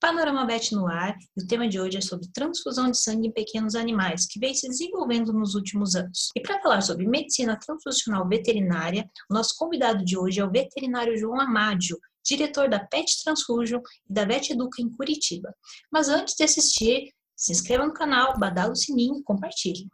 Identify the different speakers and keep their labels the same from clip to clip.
Speaker 1: Panorama Bet no ar e o tema de hoje é sobre transfusão de sangue em pequenos animais, que vem se desenvolvendo nos últimos anos. E para falar sobre medicina transfusional veterinária, o nosso convidado de hoje é o veterinário João Amádio, diretor da Pet Transfusion e da Vet Educa em Curitiba. Mas antes de assistir, se inscreva no canal, badala o sininho e compartilhe.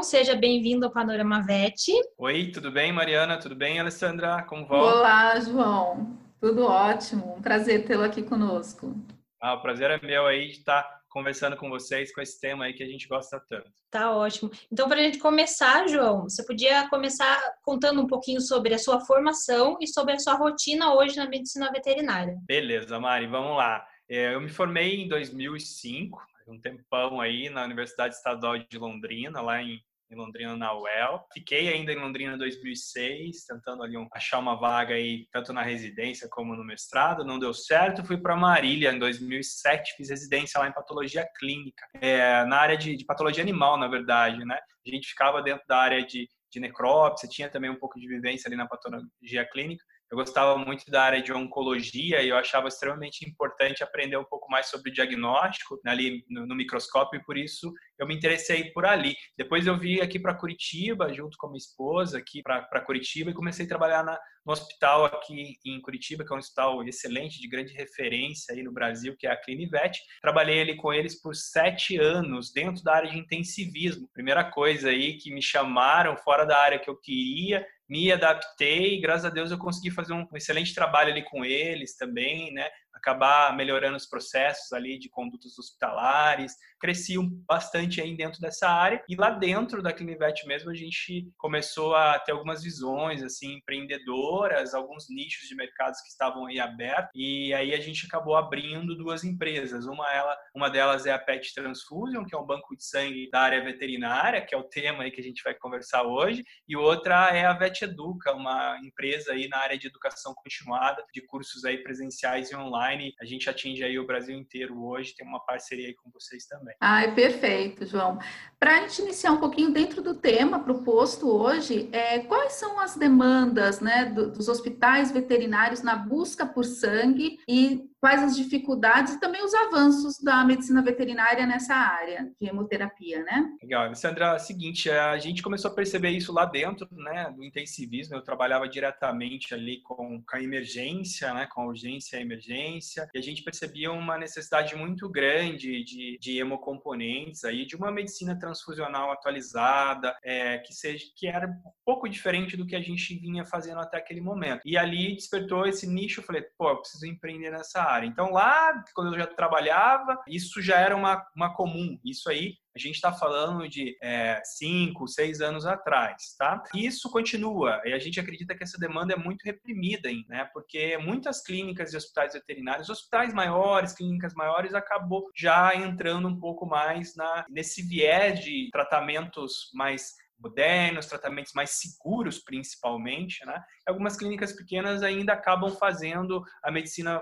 Speaker 1: João, seja bem-vindo ao Panorama VET.
Speaker 2: Oi, tudo bem, Mariana? Tudo bem, Alessandra? Como vai?
Speaker 3: Olá, João. Tudo ótimo. Um prazer tê-lo aqui conosco.
Speaker 2: Ah, o prazer é meu aí de estar conversando com vocês com esse tema aí que a gente gosta tanto.
Speaker 1: Tá ótimo. Então, para a gente começar, João, você podia começar contando um pouquinho sobre a sua formação e sobre a sua rotina hoje na medicina veterinária.
Speaker 2: Beleza, Mari, vamos lá. É, eu me formei em 2005, um tempão aí na Universidade Estadual de Londrina, lá em, em Londrina, na UEL. Fiquei ainda em Londrina em 2006, tentando ali um, achar uma vaga aí, tanto na residência como no mestrado. Não deu certo. Fui para Marília em 2007, fiz residência lá em patologia clínica, é, na área de, de patologia animal, na verdade, né? A gente ficava dentro da área de, de necrópsia, tinha também um pouco de vivência ali na patologia clínica, eu gostava muito da área de oncologia e eu achava extremamente importante aprender um pouco mais sobre diagnóstico né, ali no, no microscópio e por isso eu me interessei por ali. Depois eu vim aqui para Curitiba junto com a minha esposa aqui para Curitiba e comecei a trabalhar na, no hospital aqui em Curitiba, que é um hospital excelente, de grande referência aí no Brasil, que é a Clinivet. Trabalhei ali com eles por sete anos dentro da área de intensivismo. Primeira coisa aí que me chamaram fora da área que eu queria me adaptei, graças a Deus eu consegui fazer um excelente trabalho ali com eles também, né? Acabar melhorando os processos ali de condutas hospitalares, cresci bastante aí dentro dessa área e lá dentro da Clinivet mesmo a gente começou a ter algumas visões assim empreendedoras, alguns nichos de mercados que estavam aí abertos e aí a gente acabou abrindo duas empresas. Uma ela, uma delas é a Pet Transfusion, que é um banco de sangue da área veterinária, que é o tema aí que a gente vai conversar hoje, e outra é a Vet Educa, uma empresa aí na área de educação continuada, de cursos aí presenciais e online. A gente atinge aí o Brasil inteiro hoje, tem uma parceria aí com vocês também também.
Speaker 3: Ai, perfeito, João. Para a gente iniciar um pouquinho dentro do tema proposto hoje, é, quais são as demandas né, do, dos hospitais veterinários na busca por sangue e quais as dificuldades e também os avanços da medicina veterinária nessa área de hemoterapia, né?
Speaker 2: Legal, Alessandra, é seguinte, a gente começou a perceber isso lá dentro, né, do intensivismo, eu trabalhava diretamente ali com, com a emergência, né, com a urgência e a emergência, e a gente percebia uma necessidade muito grande de, de hemocomponentes aí, de uma medicina transfusional atualizada, é, que seja, que era um pouco diferente do que a gente vinha fazendo até aquele momento. E ali despertou esse nicho, eu falei, pô, eu preciso empreender nessa área. Então, lá, quando eu já trabalhava, isso já era uma, uma comum. Isso aí a gente está falando de é, cinco, seis anos atrás, tá? Isso continua e a gente acredita que essa demanda é muito reprimida, né? Porque muitas clínicas e hospitais veterinários, hospitais maiores, clínicas maiores, acabou já entrando um pouco mais na, nesse viés de tratamentos mais modernos, tratamentos mais seguros, principalmente, né? Algumas clínicas pequenas ainda acabam fazendo a medicina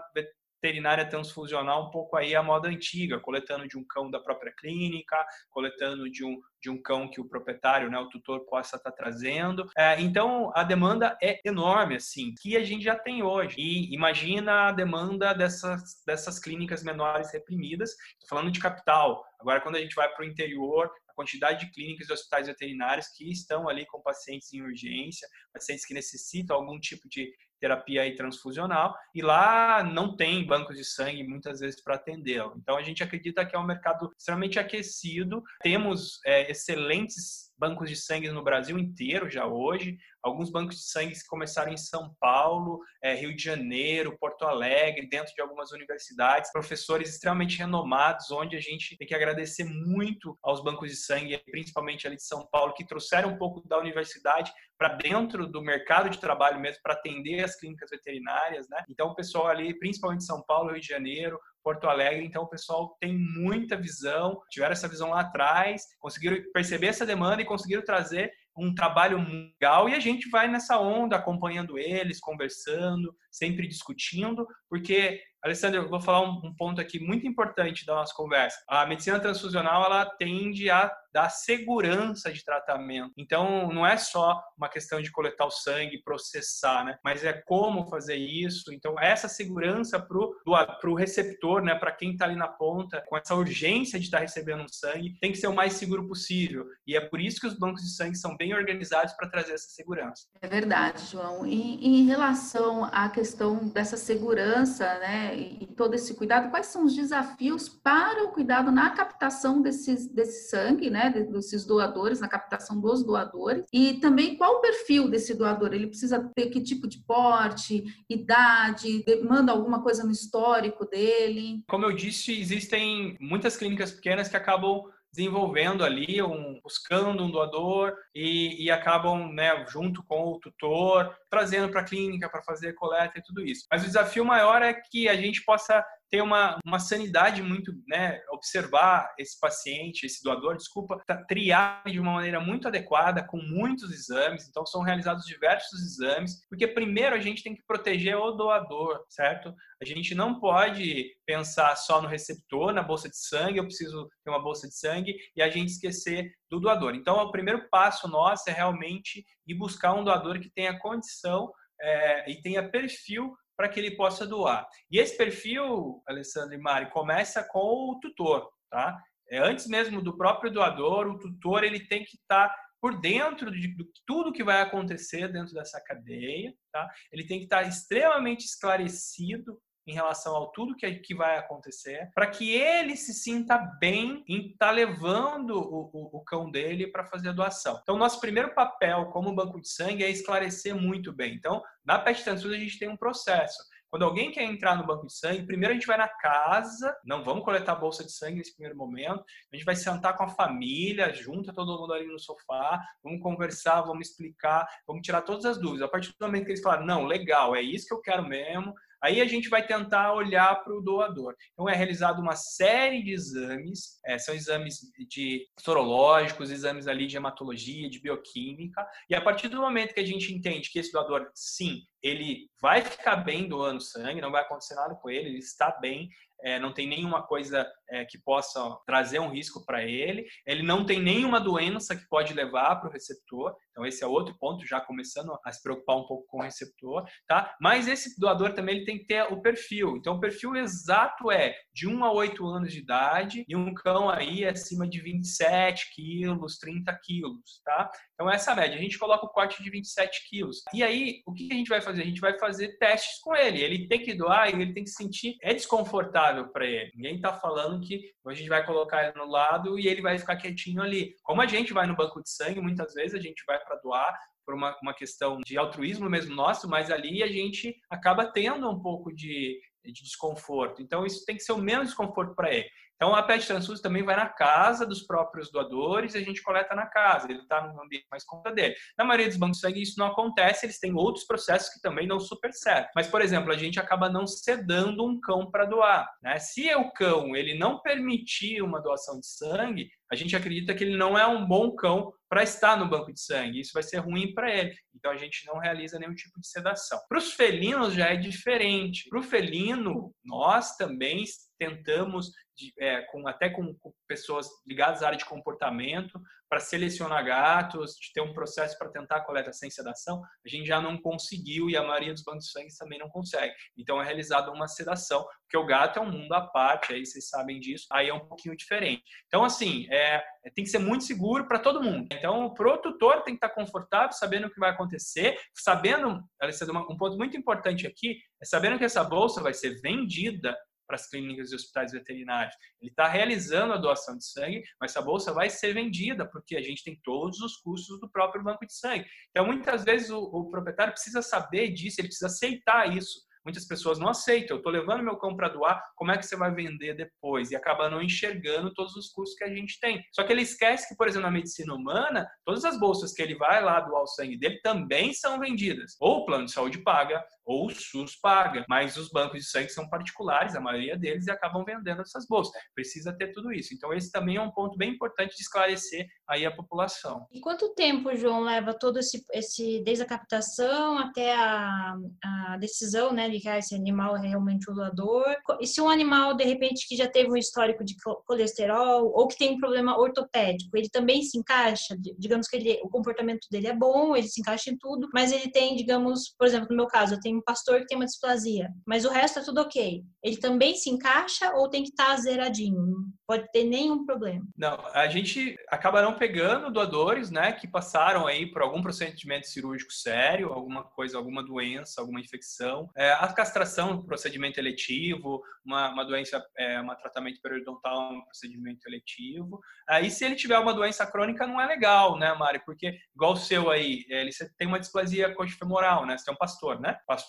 Speaker 2: veterinária transfusional um pouco aí a moda antiga, coletando de um cão da própria clínica, coletando de um, de um cão que o proprietário, né, o tutor possa estar tá trazendo. É, então, a demanda é enorme, assim, que a gente já tem hoje. E imagina a demanda dessas, dessas clínicas menores reprimidas. Estou falando de capital. Agora, quando a gente vai para o interior, quantidade de clínicas e hospitais veterinários que estão ali com pacientes em urgência, pacientes que necessitam algum tipo de terapia aí transfusional e lá não tem bancos de sangue muitas vezes para atendê-lo. Então a gente acredita que é um mercado extremamente aquecido. Temos é, excelentes bancos de sangue no Brasil inteiro já hoje. Alguns bancos de sangue começaram em São Paulo, é, Rio de Janeiro, Porto Alegre, dentro de algumas universidades, professores extremamente renomados, onde a gente tem que agradecer muito aos bancos de sangue, principalmente ali de São Paulo, que trouxeram um pouco da universidade para dentro do mercado de trabalho mesmo, para atender as clínicas veterinárias, né? Então, o pessoal ali, principalmente São Paulo, Rio de Janeiro, Porto Alegre, então o pessoal tem muita visão, tiveram essa visão lá atrás, conseguiram perceber essa demanda e conseguiram trazer um trabalho legal e a gente vai nessa onda acompanhando eles, conversando, sempre discutindo, porque Alessandro, eu vou falar um, um, ponto aqui muito importante da nossa conversa. A medicina transfusional ela tende a dar segurança de tratamento. Então, não é só uma questão de coletar o sangue, processar, né? Mas é como fazer isso. Então, essa segurança para o receptor, né? Para quem está ali na ponta, com essa urgência de estar tá recebendo um sangue, tem que ser o mais seguro possível. E é por isso que os bancos de sangue são bem organizados para trazer essa segurança.
Speaker 3: É verdade, João. E em relação à questão dessa segurança, né? E todo esse cuidado, quais são os desafios para o cuidado na captação desses, desse sangue, né? Desses doadores, na captação dos doadores. E também qual o perfil desse doador? Ele precisa ter que tipo de porte, idade, demanda alguma coisa no histórico dele?
Speaker 2: Como eu disse, existem muitas clínicas pequenas que acabam desenvolvendo ali, um, buscando um doador e, e acabam, né, junto com o tutor, trazendo para a clínica para fazer coleta e tudo isso. Mas o desafio maior é que a gente possa ter uma, uma sanidade muito, né, observar esse paciente, esse doador, desculpa, tá, triar de uma maneira muito adequada, com muitos exames, então são realizados diversos exames, porque primeiro a gente tem que proteger o doador, certo? A gente não pode pensar só no receptor, na bolsa de sangue, eu preciso ter uma bolsa de sangue, e a gente esquecer do doador. Então, o primeiro passo nosso é realmente ir buscar um doador que tenha condição é, e tenha perfil para que ele possa doar. E esse perfil, Alessandro e Mari, começa com o tutor, tá? É, antes mesmo do próprio doador, o tutor ele tem que estar tá por dentro de, tudo que vai acontecer dentro dessa cadeia, tá? Ele tem que estar tá extremamente esclarecido em relação ao tudo que, que vai acontecer, para que ele se sinta bem em estar tá levando o, o, o, cão dele para fazer a doação. Então, nosso primeiro papel como banco de sangue é esclarecer muito bem. Então, na Pet Transfusão a gente tem um processo. Quando alguém quer entrar no banco de sangue, primeiro a gente vai na casa, não vamos coletar bolsa de sangue nesse primeiro momento, a gente vai sentar com a família, junta todo mundo ali no sofá, vamos conversar, vamos explicar, vamos tirar todas as dúvidas. A partir do momento que eles falam, não, legal, é isso que eu quero mesmo, Aí a gente vai tentar olhar para o doador. Então é realizado uma série de exames, é, são exames de sorológicos, exames ali de hematologia, de bioquímica, e a partir do momento que a gente entende que esse doador, sim, ele vai ficar bem doando sangue, não vai acontecer nada com ele, ele está bem, é, não tem nenhuma coisa é, que possa trazer um risco para ele, ele não tem nenhuma doença que pode levar para o receptor, então esse é outro ponto, já começando a se preocupar um pouco com o receptor, tá? Mas esse doador também ele tem que ter o perfil, então o perfil exato é de 1 a 8 anos de idade e um cão aí acima de 27 quilos, 30 quilos, tá? Então essa é a média, a gente coloca o corte de 27 quilos. E aí, o que a gente vai fazer? A gente vai fazer testes com ele, ele tem que doar e ele tem que sentir, é desconfortável para ele, ninguém está falando que a gente vai colocar ele no lado e ele vai ficar quietinho ali. Como a gente vai no banco de sangue, muitas vezes a gente vai para doar por uma, uma questão de altruísmo mesmo nosso, mas ali a gente acaba tendo um pouco de, de desconforto. Então, isso tem que ser o menos desconforto para ele. Então, a PET Transfusão também vai na casa dos próprios doadores e a gente coleta na casa. Ele está no ambiente mais conta dele. Na maioria dos bancos de sangue, isso não acontece. Eles têm outros processos que também dão super certo. Mas, por exemplo, a gente acaba não sedando um cão para doar. Né? Se o cão ele não permitir uma doação de sangue, a gente acredita que ele não é um bom cão para estar no banco de sangue. Isso vai ser ruim para ele. Então a gente não realiza nenhum tipo de sedação. Para os felinos já é diferente. Para o felino, nós também tentamos de, é, com, até com, com, pessoas ligadas à área de comportamento, para selecionar gatos, de ter um processo para tentar a coleta sem sedação, a gente já não conseguiu e a maioria dos bancos de sangue também não consegue. Então é realizada uma sedação, porque o gato é um mundo à parte, aí vocês sabem disso, aí é um pouquinho diferente. Então, assim, é, tem que ser muito seguro para todo mundo. Então, o produtor tem que estar confortável, sabendo o que vai acontecer, sabendo, Alessandro, um ponto muito importante aqui, é sabendo que essa bolsa vai ser vendida para as clínicas e hospitais veterinários. Ele está realizando a doação de sangue, mas essa bolsa vai ser vendida, porque a gente tem todos os custos do próprio banco de sangue. Então, muitas vezes, o, o proprietário precisa saber disso, ele precisa aceitar isso. muitas pessoas não aceitam. Eu estou levando meu cão para doar, como é que você vai vender depois? E acaba não enxergando todos os custos que a gente tem. Só que ele esquece que, por exemplo, na medicina humana, todas as bolsas que ele vai lá doar o sangue dele também são vendidas. Ou o plano de saúde paga, ou o SUS paga. Mas os bancos de sangue são particulares, a maioria deles, e acabam vendendo essas bolsas. Precisa ter tudo isso. Então, esse também é um ponto bem importante de esclarecer aí a população.
Speaker 1: E quanto tempo, João, leva todo esse, esse desde a captação até a, a decisão, né, de que ah, esse animal é realmente o doador? E se um animal, de repente, que já teve um histórico de colesterol ou que tem um problema ortopédico, ele também se encaixa? Digamos que ele, o comportamento dele é bom, ele se encaixa em tudo, mas ele tem, digamos, por exemplo, no meu caso, eu tenho um pastor que tem uma displasia, mas o resto é tudo ok. Ele também se encaixa ou tem que estar tá zeradinho? Pode ter nenhum problema.
Speaker 2: Não, a gente acaba não pegando doadores, né, que passaram aí por algum procedimento cirúrgico sério, alguma coisa, alguma doença, alguma infecção. É, a castração, procedimento eletivo, uma, uma doença, é, um tratamento periodontal, um procedimento eletivo. Aí, se ele tiver uma doença crônica, não é legal, né, Mari? Porque, igual o seu aí, ele, tem uma displasia coxofemoral, né? Você tem um pastor, né? Pastor,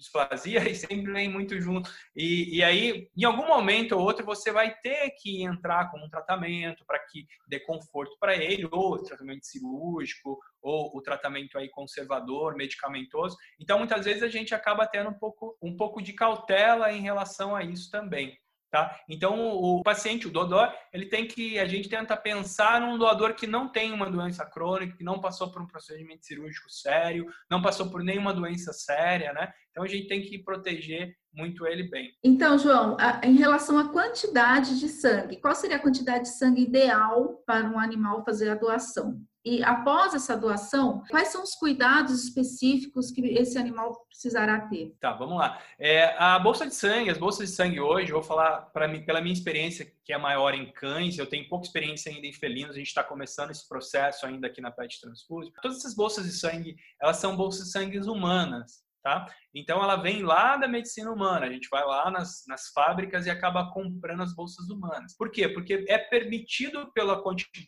Speaker 2: displasia e sempre vem muito junto. E, e aí, em algum momento ou outro, você vai ter que entrar com um tratamento para que dê conforto para ele, ou tratamento cirúrgico, ou o tratamento aí conservador, medicamentoso. Então, muitas vezes a gente acaba tendo um pouco, um pouco de cautela em relação a isso também. Tá? Então, o paciente, o doador, ele tem que, a gente tenta pensar num doador que não tem uma doença crônica, que não passou por um procedimento cirúrgico sério, não passou por nenhuma doença séria, né? Então, a gente tem que proteger muito ele bem.
Speaker 3: Então, João, em relação à quantidade de sangue, qual seria a quantidade de sangue ideal para um animal fazer a doação? E após essa doação, quais são os cuidados específicos que esse animal precisará ter?
Speaker 2: Tá, vamos lá. É, a bolsa de sangue, as bolsas de sangue hoje, vou falar mim, pela minha experiência, que é maior em cães, eu tenho pouca experiência ainda em felinos, a gente está começando esse processo ainda aqui na Pet Transfusio. Todas essas bolsas de sangue, elas são bolsas de sangue humanas tá? Então ela vem lá da medicina humana, a gente vai lá nas, nas fábricas e acaba comprando as bolsas humanas. Por quê? Porque é permitido pela,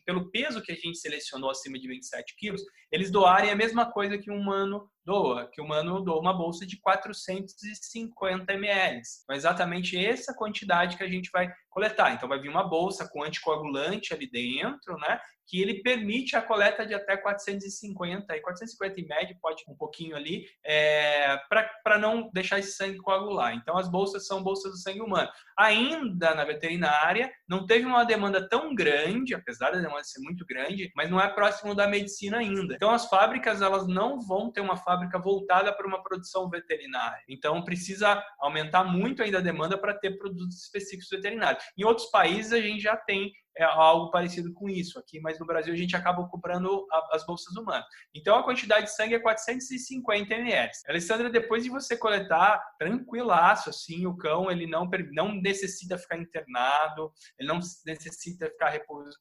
Speaker 2: pelo peso que a gente selecionou acima de 27 quilos, eles doarem a mesma coisa que um humano doa, que o humano doa uma bolsa de 450 ml. Então, é exatamente essa quantidade que a gente vai coletar. Então vai vir uma bolsa com anticoagulante ali dentro, né? que ele permite a coleta de até 450, e 450 em média, pode um pouquinho ali, é, para não deixar esse sangue coagular. Então, as bolsas são bolsas do sangue humano. Ainda na veterinária, não teve uma demanda tão grande, apesar da demanda ser muito grande, mas não é próximo da medicina ainda. Então, as fábricas, elas não vão ter uma fábrica voltada para uma produção veterinária. Então, precisa aumentar muito ainda a demanda para ter produtos específicos veterinários. Em outros países, a gente já tem é algo parecido com isso aqui, mas no Brasil a gente acaba comprando as bolsas humanas. Então a quantidade de sangue é 450 ml. Alessandra, depois de você coletar tranquilaço, assim, o cão ele não, não necessita ficar internado, ele não necessita ficar repos,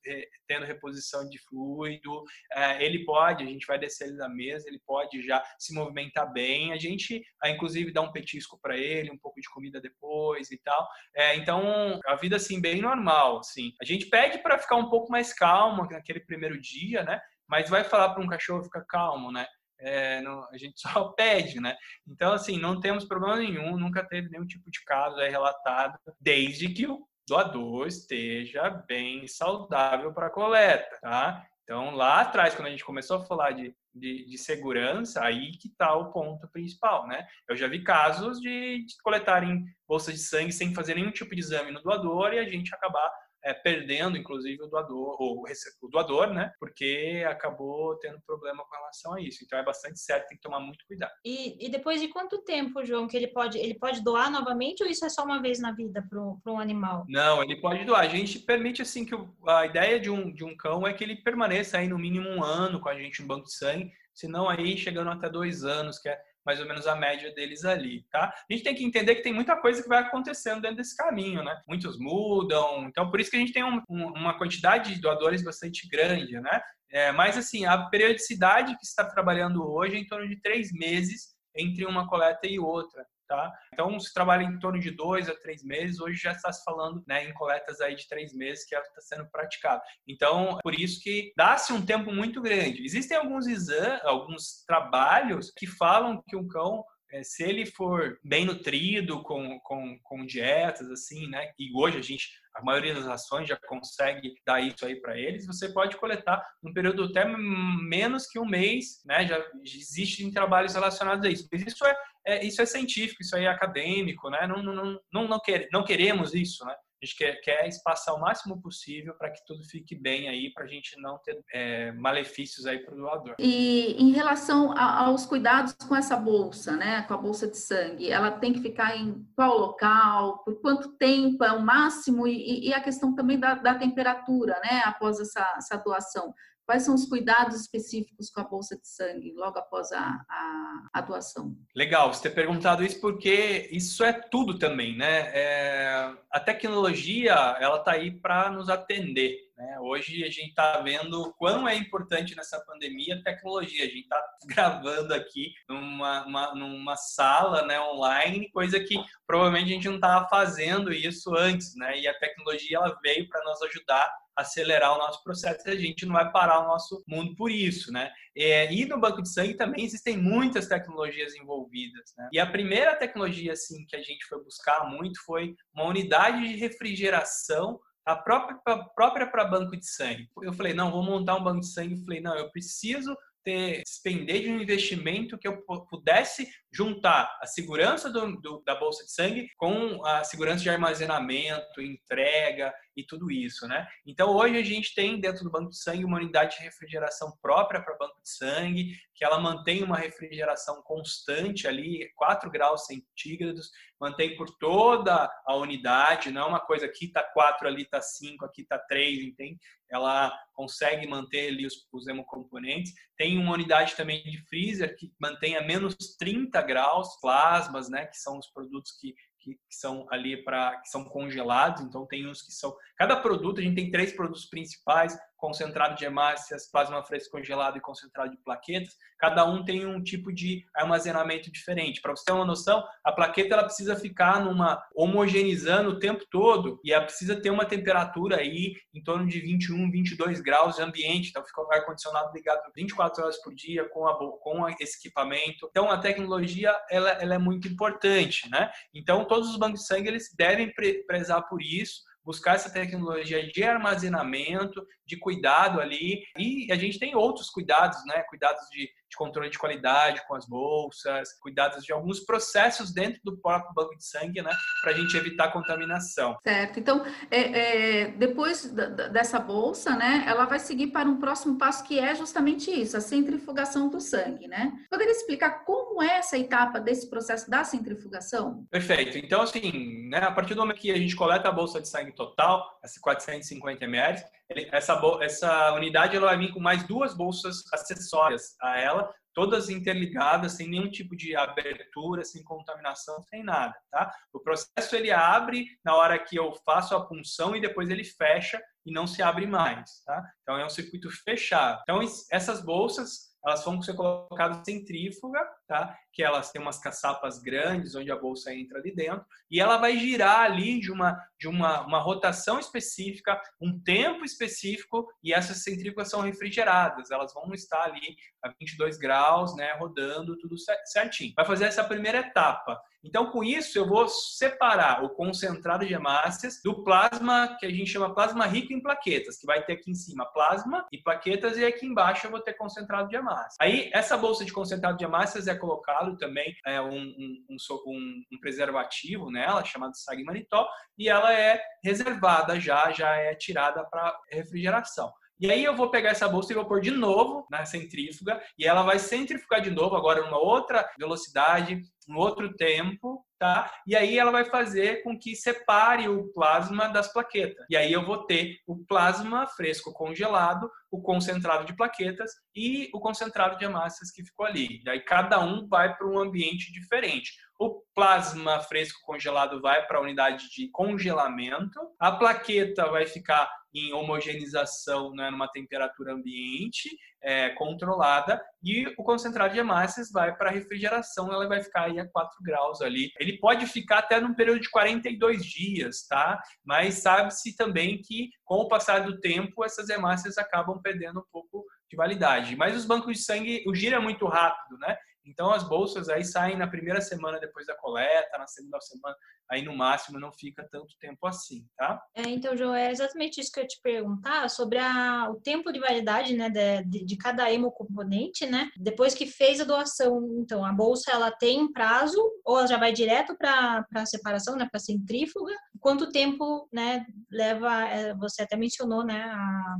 Speaker 2: tendo reposição de fluido, é, ele pode, a gente vai descer ele da mesa, ele pode já se movimentar bem, a gente, inclusive, dá um petisco para ele, um pouco de comida depois e tal. É, então, a vida, assim, bem normal, assim. A gente pega pede para ficar um pouco mais calmo naquele primeiro dia, né? Mas vai falar para um cachorro ficar calmo, né? É, não, a gente só pede, né? Então, assim, não temos problema nenhum, nunca teve nenhum tipo de caso relatado, desde que o doador esteja bem saudável para a coleta, tá? Então, lá atrás, quando a gente começou a falar de, de, de segurança, aí que está o ponto principal, né? Eu já vi casos de, de coletarem bolsas de sangue sem fazer nenhum tipo de exame no doador e a gente acabar é, perdendo, inclusive, o doador, ou o doador, né? Porque acabou tendo problema com relação a isso. Então é bastante certo, tem que tomar muito cuidado.
Speaker 1: E, e depois de quanto tempo, João, que ele pode, ele pode doar novamente ou isso é só uma vez na vida para um animal?
Speaker 2: Não, ele pode doar. A gente permite, assim, que o, a ideia de um, de um cão é que ele permaneça aí no mínimo um ano com a gente no banco de sangue, senão aí chegando até dois anos, que é mais ou menos a média deles ali, tá? A gente tem que entender que tem muita coisa que vai acontecendo dentro desse caminho, né? Muitos mudam, então por isso que a gente tem um, um, uma quantidade de doadores bastante grande, né? É, mas assim, a periodicidade que está trabalhando hoje é em torno de três meses entre uma coleta e outra. Tá? Então, se trabalha em torno de dois a três meses, hoje já está se falando né, em coletas aí de três meses que está sendo praticado. Então, por isso que dá-se um tempo muito grande. Existem alguns exames, alguns trabalhos que falam que um cão é, se ele for bem nutrido com, com, com dietas, assim, né? E hoje a gente, a maioria das ações já consegue dar isso aí para eles, você pode coletar num período até menos que um mês, né? Já existem trabalhos relacionados a isso. Mas isso é, é isso é científico, isso aí é acadêmico, né? Não, não, não, não, quer, não queremos isso, né? A gente quer, quer espaçar o máximo possível para que tudo fique bem aí, para a gente não ter é, malefícios aí para o doador.
Speaker 3: E em relação a, aos cuidados com essa bolsa, né, com a bolsa de sangue, ela tem que ficar em qual local, por quanto tempo é o máximo e, e a questão também da, da temperatura, né, após essa, essa doação. Quais são os cuidados específicos com a bolsa de sangue logo após a, a, a doação?
Speaker 2: Legal, você ter perguntado isso porque isso é tudo também, né? É, a tecnologia ela está aí para nos atender. Né? Hoje a gente está vendo quão é importante nessa pandemia a tecnologia. A gente está gravando aqui numa, uma, numa sala né, online, coisa que provavelmente a gente não estava fazendo isso antes, né? E a tecnologia ela veio para nos ajudar acelerar o nosso processo e a gente não vai parar o nosso mundo por isso, né? É, e no banco de sangue também existem muitas tecnologias envolvidas, né? E a primeira tecnologia, assim, que a gente foi buscar muito foi uma unidade de refrigeração a própria própria para banco de sangue. Eu falei, não, vou montar um banco de sangue. Eu falei, não, eu preciso ter despender de um investimento que eu pudesse juntar a segurança do, do, da bolsa de sangue com a segurança de armazenamento, entrega e tudo isso, né? Então hoje a gente tem dentro do banco de sangue uma unidade de refrigeração própria para banco de sangue, que ela mantém uma refrigeração constante ali, 4 graus centígrados, mantém por toda a unidade, não é uma coisa aqui tá 4, ali tá 5, aqui tá 3, entende? Ela consegue manter ali os, os hemocomponentes. Tem uma unidade também de freezer que mantém a menos 30 graus, plasmas, né, que são os produtos que, que, que são ali para que são congelados, então tem uns que são. Cada produto, a gente tem três produtos principais: concentrado de hemácias, plasma fresco congelado e concentrado de plaquetas. Cada um tem um tipo de armazenamento diferente. Para você ter uma noção, a plaqueta ela precisa ficar numa homogeneizando o tempo todo e ela precisa ter uma temperatura aí em torno de 21, 22 graus ambiente. Então fica o ar condicionado ligado 24 horas por dia com a com esse equipamento. Então a tecnologia ela, ela é muito importante, né? Então todos os bancos de sangue eles devem prezar por isso buscar essa tecnologia de armazenamento, de cuidado ali. E a gente tem outros cuidados, né? Cuidados de, de controle de qualidade com as bolsas, cuidados de alguns processos dentro do próprio banco de sangue, né? Para a gente evitar contaminação.
Speaker 3: Certo. Então, é, é, depois dessa bolsa, né? Ela vai seguir para um próximo passo que é justamente isso, a centrifugação do sangue, né? Poderia explicar como é essa etapa desse processo da centrifugação?
Speaker 2: Perfeito. Então, assim, né, a partir do momento que a gente coleta a bolsa de sangue total, essa 450 ml, essa, essa unidade ela vai vir com mais duas bolsas acessórias a ela, todas interligadas, sem nenhum tipo de abertura, sem contaminação, sem nada, tá? O processo ele abre na hora que eu faço a punção e depois ele fecha e não se abre mais, tá? Então é um circuito fechado. Então essas bolsas elas vão ser colocadas centrífuga, tá? Que elas têm umas caçapas grandes onde a bolsa entra ali dentro e ela vai girar ali de uma de uma, uma rotação específica, um tempo específico e essas centrífugas são refrigeradas, elas vão estar ali a 22 graus, né, rodando tudo certinho. Vai fazer essa primeira etapa. Então, com isso, eu vou separar o concentrado de hemácias do plasma, que a gente chama plasma rico em plaquetas, que vai ter aqui em cima plasma e plaquetas, e aqui embaixo eu vou ter concentrado de hemácias. Aí, essa bolsa de concentrado de hemácias é colocado também é, um, um, um, um, preservativo nela, chamado sagmanitol, e ela é reservada já, já é tirada para refrigeração. E aí eu vou pegar essa bolsa e vou pôr de novo na centrífuga e ela vai centrifugar de novo agora numa outra velocidade, um outro tempo, tá? E aí ela vai fazer com que separe o plasma das plaquetas. E aí eu vou ter o plasma fresco congelado, o concentrado de plaquetas e o concentrado de hemácias que ficou ali. E aí cada um vai para um ambiente diferente. O plasma fresco congelado vai para a unidade de congelamento, a plaqueta vai ficar em homogeneização né, numa temperatura ambiente é, controlada e o concentrado de hemácias vai para refrigeração, ela vai ficar aí a 4 graus ali. Ele pode ficar até num período de 42 dias, tá? Mas sabe-se também que com o passar do tempo essas hemácias acabam perdendo um pouco de validade. Mas os bancos de sangue, o giro é muito rápido, né? Então as bolsas aí saem na primeira semana depois da coleta, na segunda semana, aí no máximo não fica tanto tempo assim, tá?
Speaker 1: É, então, João, é exatamente isso que eu ia te perguntar sobre a, o tempo de validade, né, de, de, cada hemocomponente, né? Depois que fez a doação, então a bolsa ela tem prazo ou ela já vai direto para a separação, né, para centrífuga? Quanto tempo, né, leva? É, você até mencionou, né, a,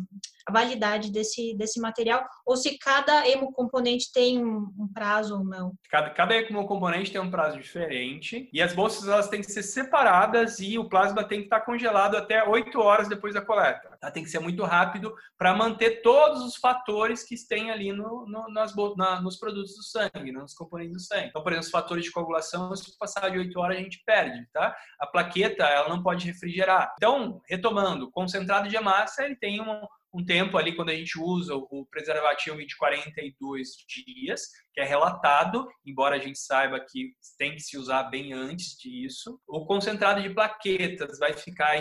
Speaker 1: a validade desse desse material? Ou se cada hemocomponente tem um, um prazo ou não?
Speaker 2: Cada, cada hemocomponente tem um prazo diferente e as bolsas elas têm que ser separadas e o plasma tem que estar congelado até 8 horas depois da coleta. Tá? Tem que ser muito rápido para manter todos os fatores que tem ali no, no, nas, na, nos produtos do sangue, nos componentes do sangue. Então, por exemplo, os fatores de coagulação, se passar de 8 horas, a gente perde, tá? A plaqueta, ela não pode refrigerar. Então, retomando, concentrado de hemácia, ele tem um, um tempo ali quando a gente usa o preservativo de 42 dias, que é relatado, embora a gente saiba que tem que se usar bem antes disso. O concentrado de plaquetas vai ficar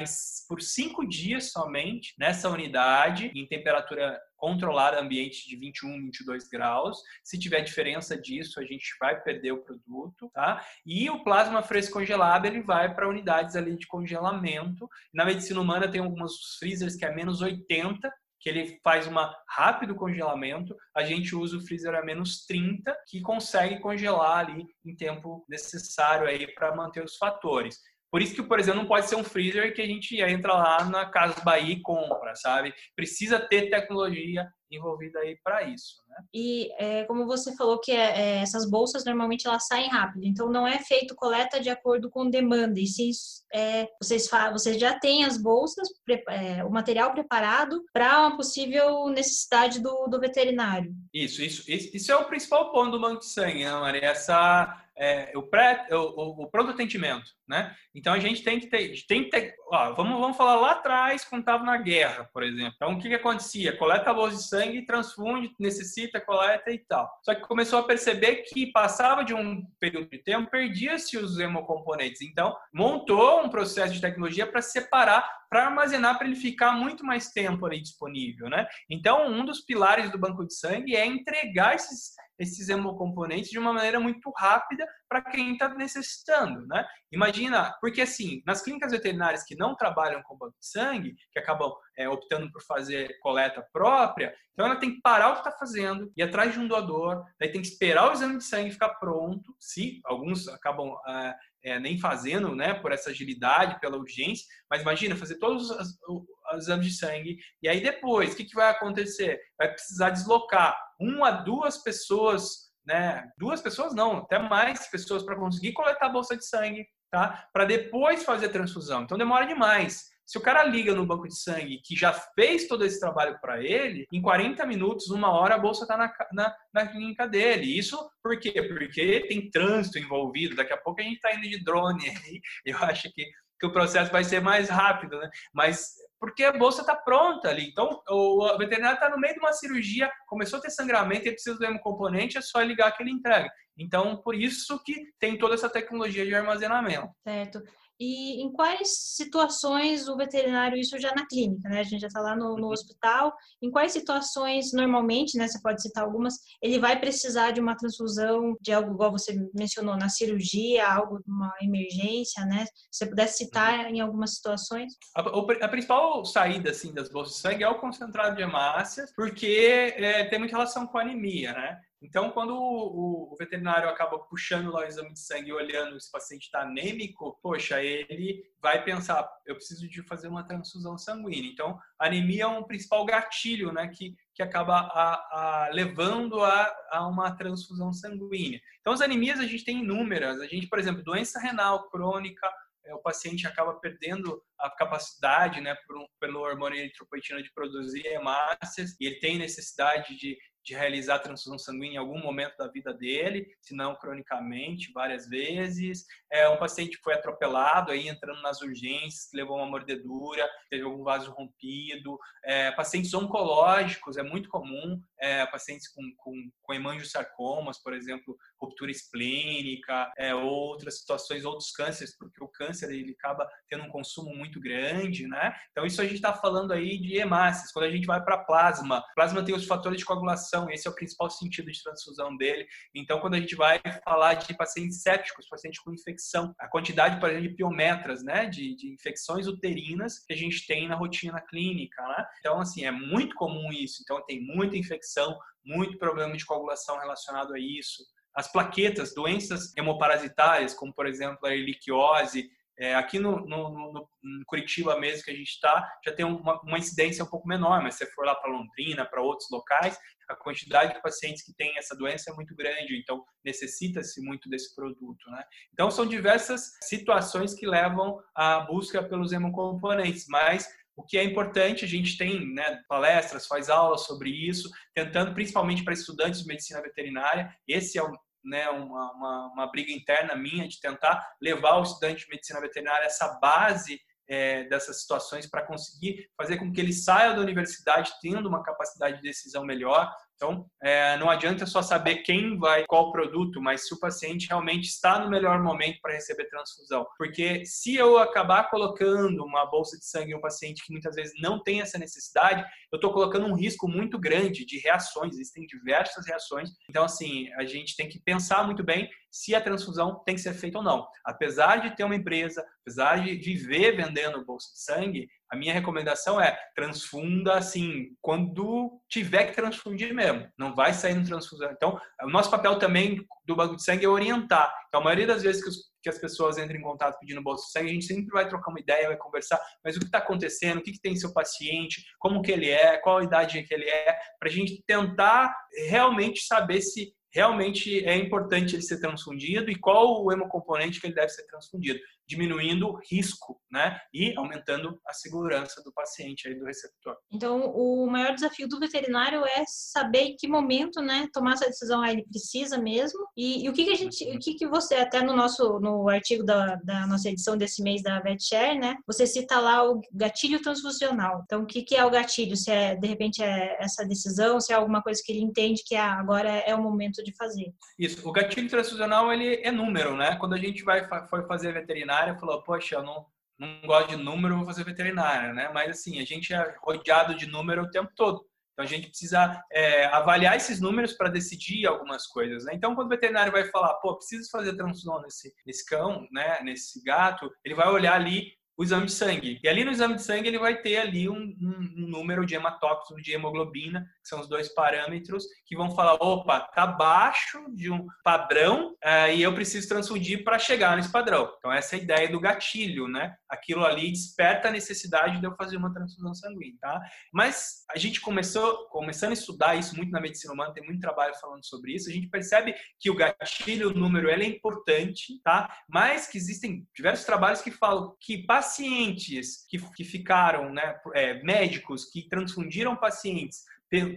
Speaker 2: por cinco dias somente nessa unidade, em temperatura controlada ambiente de 21, 22 graus. Se tiver diferença disso, a gente vai perder o produto, tá? E o plasma fresco congelado, ele vai para unidades ali de congelamento. Na medicina humana tem alguns freezers que é menos 80, que ele faz um rápido congelamento. A gente usa o freezer a menos 30, que consegue congelar ali em tempo necessário aí para manter os fatores. Por isso que, por exemplo, não pode ser um freezer que a gente entra lá na Casa Bahia e compra, sabe? Precisa ter tecnologia envolvida aí para isso, né?
Speaker 1: E é, como você falou que é, é, essas bolsas normalmente elas saem rápido, então não é feito coleta de acordo com demanda, e sim é, vocês, vocês já têm as bolsas, é, o material preparado para uma possível necessidade do, do veterinário.
Speaker 2: Isso, isso, isso é o principal ponto do banco de sangue, né, Maria? Essa é, o, pré, o, o, pronto atendimento, né? Então a gente tem que ter, tem que ter, ó, vamos, vamos falar lá atrás quando estava na guerra, por exemplo. Então o que, que acontecia? Coleta bolsa de sangue, transfunde, necessita, coleta e tal. Só que começou a perceber que passava de um período de tempo, perdia-se os hemocomponentes. Então montou um processo de tecnologia para separar, para armazenar, para ele ficar muito mais tempo ali disponível, né? Então um dos pilares do banco de sangue é entregar esses esses hemocomponentes de uma maneira muito rápida para quem está necessitando, né? Imagina, porque assim, nas clínicas veterinárias que não trabalham com banco de sangue, que acabam é, optando por fazer coleta própria, então ela tem que parar o que está fazendo, ir atrás de um doador, daí tem que esperar o exame de sangue ficar pronto, se alguns acabam é, é, nem fazendo, né, por essa agilidade, pela urgência, mas imagina fazer todos os, os exames de sangue, e aí depois, o que, que vai acontecer? Vai precisar deslocar uma, duas pessoas, né, duas pessoas não, até mais pessoas para conseguir coletar a bolsa de sangue, tá? Para depois fazer a transfusão. Então demora demais. Se o cara liga no banco de sangue que já fez todo esse trabalho para ele, em 40 minutos, uma hora, a bolsa está na, na, na, clínica dele. Isso por quê? Porque tem trânsito envolvido. Daqui a pouco a gente está indo de drone aí. Eu acho que, que o processo vai ser mais rápido, né? Mas porque a bolsa está pronta ali. Então, o veterinário está no meio de uma cirurgia, começou a ter sangramento e precisa do hemocomponente, é só ligar que ele entrega. Então, por isso que tem toda essa tecnologia de armazenamento.
Speaker 1: Certo. E em quais situações o veterinário, isso já na clínica, né? A gente já está lá no, no, uhum. hospital. Em quais situações, normalmente, né? Você pode citar algumas, ele vai precisar de uma transfusão de algo, igual você mencionou, na cirurgia, algo, uma emergência, né? Se você pudesse citar uhum. em algumas situações.
Speaker 2: A, a, principal saída, assim, das bolsas de sangue é o concentrado de hemácias, porque é, tem muita relação com a anemia, né? Então, quando o, o, veterinário acaba puxando lá o exame de sangue e olhando se o paciente está anêmico, poxa, ele vai pensar, eu preciso de fazer uma transfusão sanguínea. Então, anemia é um principal gatilho, né, que, que acaba a, a, levando a, a uma transfusão sanguínea. Então, as anemias a gente tem inúmeras. A gente, por exemplo, doença renal crônica, é, o paciente acaba perdendo a capacidade, né, por um, pelo hormônio eritropoetina de produzir hemácias, e ele tem necessidade de de realizar transfusão sanguínea em algum momento da vida dele, se não cronicamente, várias vezes. É um paciente que foi atropelado, aí entrando nas urgências, levou uma mordedura, teve algum vaso rompido. É, pacientes oncológicos, é muito comum, é, pacientes com, com, com hemangiosarcomas, por exemplo, ruptura esplênica, é, outras situações, outros cânceres, porque o câncer ele acaba tendo um consumo muito grande, né? Então isso a gente está falando aí de hemácias. Quando a gente vai para plasma, plasma tem os fatores de coagulação coagulação. Esse é o principal sentido de transfusão dele. Então, quando a gente vai falar de pacientes sépticos, pacientes com infecção, a quantidade, por exemplo, de piometras, né, de, de infecções uterinas que a gente tem na rotina clínica, né? Então, assim, é muito comum isso. Então, tem muita infecção, muito problema de coagulação relacionado a isso. As plaquetas, doenças hemoparasitárias, como por exemplo a erliquiose, é, aqui no, no, no, no, Curitiba mesmo que a gente está, já tem uma, uma, incidência um pouco menor, mas se for lá para Londrina, para outros locais, a quantidade de pacientes que têm essa doença é muito grande, então necessita-se muito desse produto. Né? Então, são diversas situações que levam à busca pelos hemocomponentes, mas o que é importante, a gente tem né, palestras, faz aulas sobre isso, tentando, principalmente para estudantes de medicina veterinária, esse é o né, uma, uma, uma, briga interna minha de tentar levar o estudante de medicina veterinária essa base é, dessas situações para conseguir fazer com que ele saia da universidade tendo uma capacidade de decisão melhor, então, é, não adianta só saber quem vai, qual produto, mas se o paciente realmente está no melhor momento para receber transfusão. Porque se eu acabar colocando uma bolsa de sangue em um paciente que muitas vezes não tem essa necessidade, eu estou colocando um risco muito grande de reações, existem diversas reações. Então, assim, a gente tem que pensar muito bem se a transfusão tem que ser feita ou não. Apesar de ter uma empresa, apesar de viver vendendo bolsa de sangue, a minha recomendação é transfunda assim, quando tiver que transfundir mesmo. Não vai sair no transfusão. Então, o nosso papel também do banco de sangue é orientar. Então, a maioria das vezes que, os, que as pessoas entram em contato pedindo bolsa de sangue, a gente sempre vai trocar uma ideia, vai conversar, mas o que está acontecendo, o que, que tem seu paciente, como que ele é, qual a idade que ele é, para a gente tentar realmente saber se realmente é importante ele ser transfundido e qual o hemocomponente que ele deve ser transfundido diminuindo o risco, né? E aumentando a segurança do paciente aí do receptor.
Speaker 1: Então, o maior desafio do veterinário é saber em que momento, né, tomar essa decisão, ah, ele precisa mesmo. E, e o que, que a gente, o que, que você até no nosso no artigo da, da nossa edição desse mês da VetShare, né, você cita lá o gatilho transfusional. Então, o que, que é o gatilho? Se é de repente é essa decisão, se é alguma coisa que ele entende que ah, agora é o momento de fazer.
Speaker 2: Isso. O gatilho transfusional ele é número, né? Quando a gente vai foi fazer veterinário veterinária falou, poxa, eu não, não gosto de número, vou fazer veterinária, né? Mas assim, a gente é rodeado de número o tempo todo. Então a gente precisa é, avaliar esses números para decidir algumas coisas. Né? Então, quando o veterinário vai falar, pô, preciso fazer transfusão nesse, nesse cão, né, nesse gato, ele vai olhar ali o exame de sangue. E ali no exame de sangue ele vai ter ali um, um, um número de hematócrito, de hemoglobina, que são os dois parâmetros que vão falar, opa, tá abaixo de um padrão uh, e eu preciso transfundir para chegar nesse padrão. Então essa é a ideia do gatilho, né? Aquilo ali desperta a necessidade de eu fazer uma transfusão sanguínea, tá? Mas a gente começou, começando a estudar isso muito na medicina humana, tem muito trabalho falando sobre isso, a gente percebe que o gatilho, o número, ele é importante, tá? Mas que existem diversos trabalhos que falam que pacientes que, que ficaram, né, é, médicos que transfundiram pacientes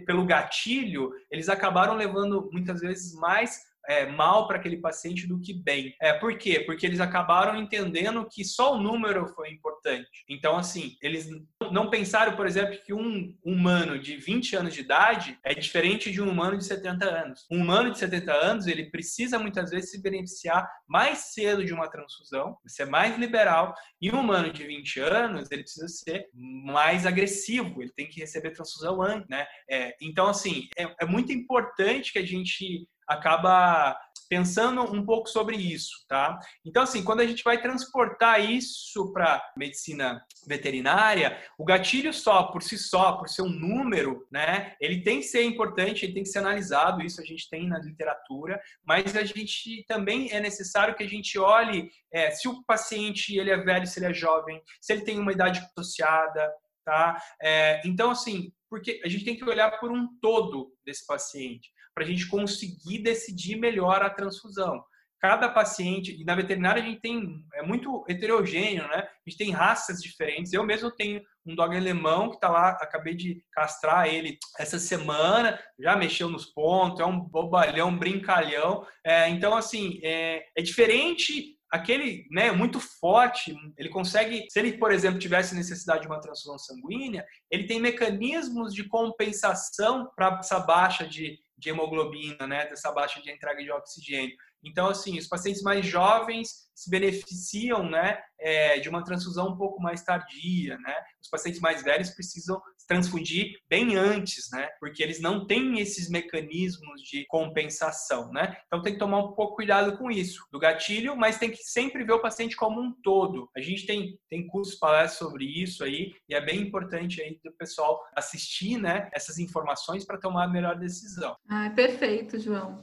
Speaker 2: pelo gatilho, eles acabaram levando muitas vezes mais é, mal para aquele paciente do que bem. É, por quê? Porque eles acabaram entendendo que só o número foi importante. Então, assim, eles não pensaram, por exemplo, que um humano de 20 anos de idade é diferente de um humano de 70 anos. Um humano de 70 anos, ele precisa muitas vezes se beneficiar mais cedo de uma transfusão, ser mais liberal, e um humano de 20 anos, ele precisa ser mais agressivo, ele tem que receber transfusão antes, né? É, então, assim, é, é muito importante que a gente acaba pensando um pouco sobre isso, tá? Então, assim, quando a gente vai transportar isso para medicina veterinária, o gatilho só, por si só, por ser um número, né? Ele tem que ser importante, ele tem que ser analisado, isso a gente tem na literatura, mas a gente também é necessário que a gente olhe é, se o paciente ele é velho, se ele é jovem, se ele tem uma idade associada, tá? É, então, assim, porque a gente tem que olhar por um todo desse paciente para a gente conseguir decidir melhor a transfusão. Cada paciente, e na veterinária a gente tem, é muito heterogêneo, né? A gente tem raças diferentes. Eu mesmo tenho um dog alemão que está lá, acabei de castrar ele essa semana, já mexeu nos pontos, é um bobalhão, brincalhão. É, então, assim, é, é diferente aquele, né, muito forte, ele consegue, se ele, por exemplo, tivesse necessidade de uma transfusão sanguínea, ele tem mecanismos de compensação para essa baixa de de hemoglobina, né, dessa baixa de entrega de oxigênio. Então, assim, os pacientes mais jovens se beneficiam, né, é, de uma transfusão um pouco mais tardia, né? Os pacientes mais velhos precisam transfundir bem antes, né? Porque eles não têm esses mecanismos de compensação, né? Então tem que tomar um pouco cuidado com isso, do gatilho, mas tem que sempre ver o paciente como um todo. A gente tem tem cursos palestras sobre isso aí e é bem importante aí do pessoal assistir, né, essas informações para tomar a melhor decisão.
Speaker 3: Ah, perfeito, João.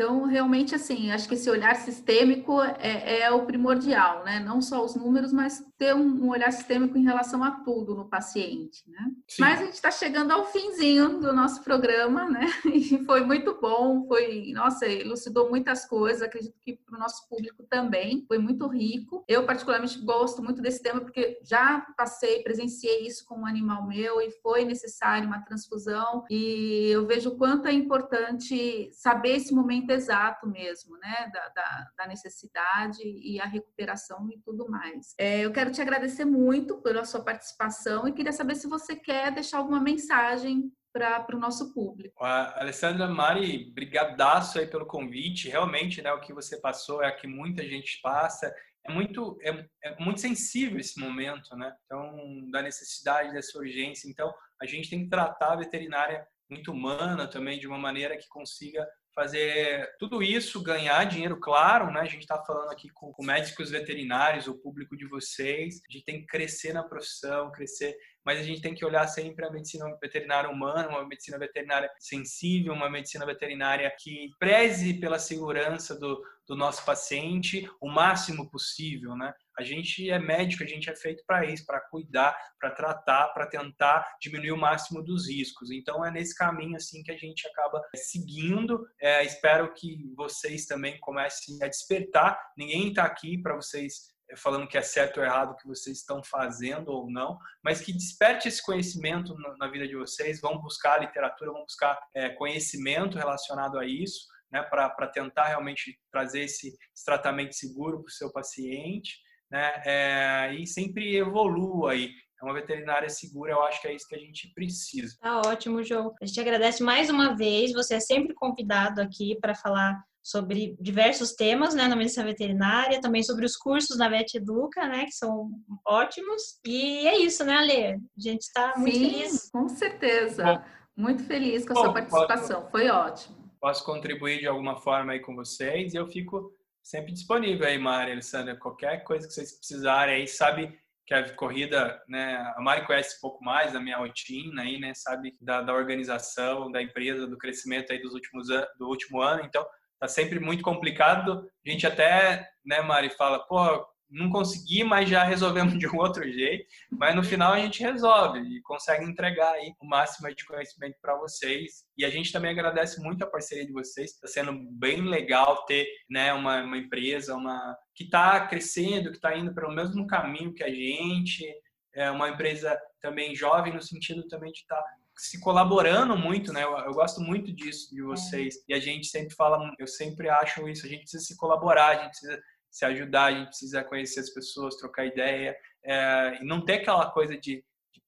Speaker 3: Então, realmente, assim, acho que esse olhar sistêmico é, é, o primordial, né? Não só os números, mas ter um, um olhar sistêmico em relação a tudo no paciente, né? Sim. Mas a gente está chegando ao finzinho do nosso programa, né? E foi muito bom, foi, nossa, elucidou muitas coisas, acredito que para o nosso público também, foi muito rico. Eu, particularmente, gosto muito desse tema, porque já passei, presenciei isso com um animal meu e foi necessário uma transfusão, e eu vejo o quanto é importante saber esse momento momento exato mesmo, né, da, da, da necessidade e a recuperação e tudo mais. É, eu quero te agradecer muito pela sua participação e queria saber se você quer deixar alguma mensagem para o nosso público.
Speaker 2: A Alessandra Mari, brigadaço aí pelo convite. Realmente, né, o que você passou é o que muita gente passa. É muito, é, é muito sensível esse momento, né? Então, da necessidade, dessa urgência. Então, a gente tem que tratar a veterinária muito humana também, de uma maneira que consiga fazer tudo isso, ganhar dinheiro, claro, né? A gente está falando aqui com, médicos veterinários, o público de vocês, a gente tem que crescer na profissão, crescer, mas a gente tem que olhar sempre a medicina veterinária humana, uma medicina veterinária sensível, uma medicina veterinária que preze pela segurança do, do nosso paciente o máximo possível, né? A gente é médico, a gente é feito para isso, para cuidar, para tratar, para tentar diminuir o máximo dos riscos. Então é nesse caminho assim que a gente acaba seguindo. É, espero que vocês também comecem a despertar. Ninguém está aqui para vocês falando que é certo ou errado o que vocês estão fazendo ou não, mas que desperte esse conhecimento na vida de vocês. Vão buscar literatura, vão buscar é, conhecimento relacionado a isso né, para tentar realmente trazer esse, esse tratamento seguro para o seu paciente, né, é, e sempre evolua aí. É uma veterinária segura, eu acho que é isso que a gente precisa.
Speaker 1: Tá ótimo, João. A gente agradece mais uma vez. Você é sempre convidado aqui para falar sobre diversos temas, né, na medicina veterinária, também sobre os cursos na Vet Educa, né, que são ótimos. E é isso, né, Ale? A gente está muito
Speaker 3: Sim,
Speaker 1: feliz.
Speaker 3: Com certeza. Bom, muito feliz com a Bom, sua participação. Pode... Foi ótimo
Speaker 2: posso contribuir de alguma forma aí com vocês. E eu fico sempre disponível aí, Mari, Alessandra, qualquer coisa que vocês precisarem aí, sabe que a corrida, né, a Mari conhece um pouco mais da minha rotina aí, né, sabe da, da organização, da empresa, do crescimento aí dos últimos do último ano, então tá sempre muito complicado. A gente até, né, Mari, fala, pô, não consegui, mas já resolvemos de um outro jeito. Mas no final a gente resolve e consegue entregar aí o máximo de conhecimento para vocês. E a gente também agradece muito a parceria de vocês. Está sendo bem legal ter né, uma, uma empresa uma, que está crescendo, que está indo pelo mesmo caminho que a gente. É uma empresa também jovem no sentido também de estar tá se colaborando muito, né? Eu, eu, gosto muito disso de vocês. É. E a gente sempre fala, eu sempre acho isso, a gente precisa se colaborar, a gente precisa se ajudar, a gente precisa conhecer as pessoas, trocar ideia, é, e não ter aquela coisa de,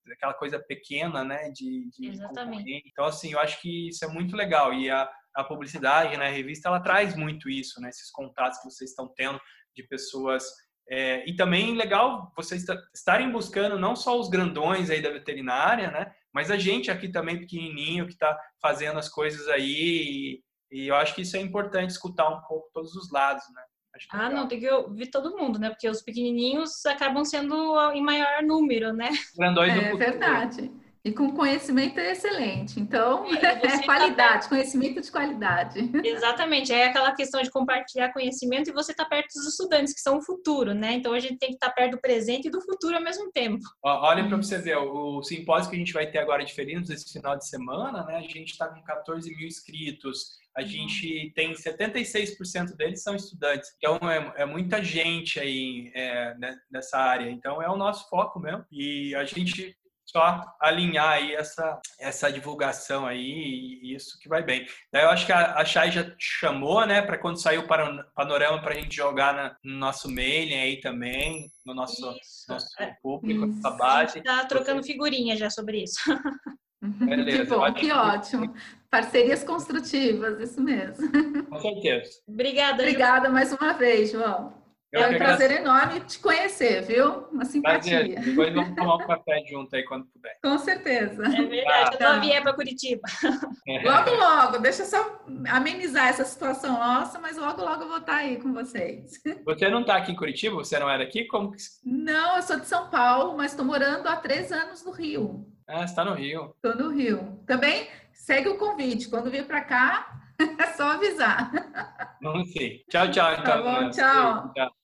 Speaker 2: de aquela coisa pequena, né, de, de
Speaker 1: Exatamente.
Speaker 2: Então, assim, eu acho que isso é muito legal e a, a publicidade, né, a revista, ela traz muito isso, né, esses contatos que vocês estão tendo de pessoas é, e também legal vocês estarem buscando não só os grandões aí da veterinária, né? Mas a gente aqui também pequenininho que está fazendo as coisas aí. E, e, eu acho que isso é importante escutar um pouco todos os lados, né?
Speaker 1: ah, legal. não, tem que ouvir todo mundo, né? Porque os pequenininhos acabam sendo em maior número, né?
Speaker 3: Grandões é verdade. E com conhecimento é excelente. Então, é qualidade, tá conhecimento de qualidade.
Speaker 1: Exatamente. É aquela questão de compartilhar conhecimento e você está perto dos estudantes, que são o futuro, né? Então, a gente tem que estar tá perto do presente e do futuro ao mesmo tempo.
Speaker 2: Olha para você ver, o simpósio que a gente vai ter agora de felinos esse final de semana, né? A gente está com 14 mil inscritos. A uhum. gente tem 76% deles são estudantes. Então, é, é muita gente aí é, né, nessa área. Então, é o nosso foco mesmo. E a gente só alinhar aí essa, essa divulgação aí e isso que vai bem. Daí eu acho que a, a Chay já chamou, né, para quando sair o panorama para a gente jogar na, no nosso mailing aí também, no nosso, nosso é. público, nossa base.
Speaker 1: A gente tá trocando figurinha já sobre isso.
Speaker 3: Beleza, que bom, que ótimo. Parcerias construtivas, isso mesmo.
Speaker 2: Com certeza.
Speaker 1: Obrigada.
Speaker 3: Obrigada Ju. mais uma vez, João. Eu é um prazer enorme te conhecer, viu? Uma simpatia.
Speaker 2: Prazer. Depois vamos tomar um café junto aí quando puder.
Speaker 3: Com certeza.
Speaker 1: É verdade, ah, eu não vier para Curitiba.
Speaker 3: É. Logo, logo. Deixa eu só amenizar essa situação nossa, mas logo, logo eu vou estar aí com vocês.
Speaker 2: Você não está aqui em Curitiba? Você não era aqui? Como que...
Speaker 3: Não, eu sou de São Paulo, mas estou morando há três anos no Rio.
Speaker 2: Ah, você está no Rio.
Speaker 3: Estou no Rio. Também segue o convite. Quando vir para cá, é só avisar.
Speaker 2: Vamos sim. Tchau, tchau.
Speaker 3: Então. Tá bom, tchau. tchau.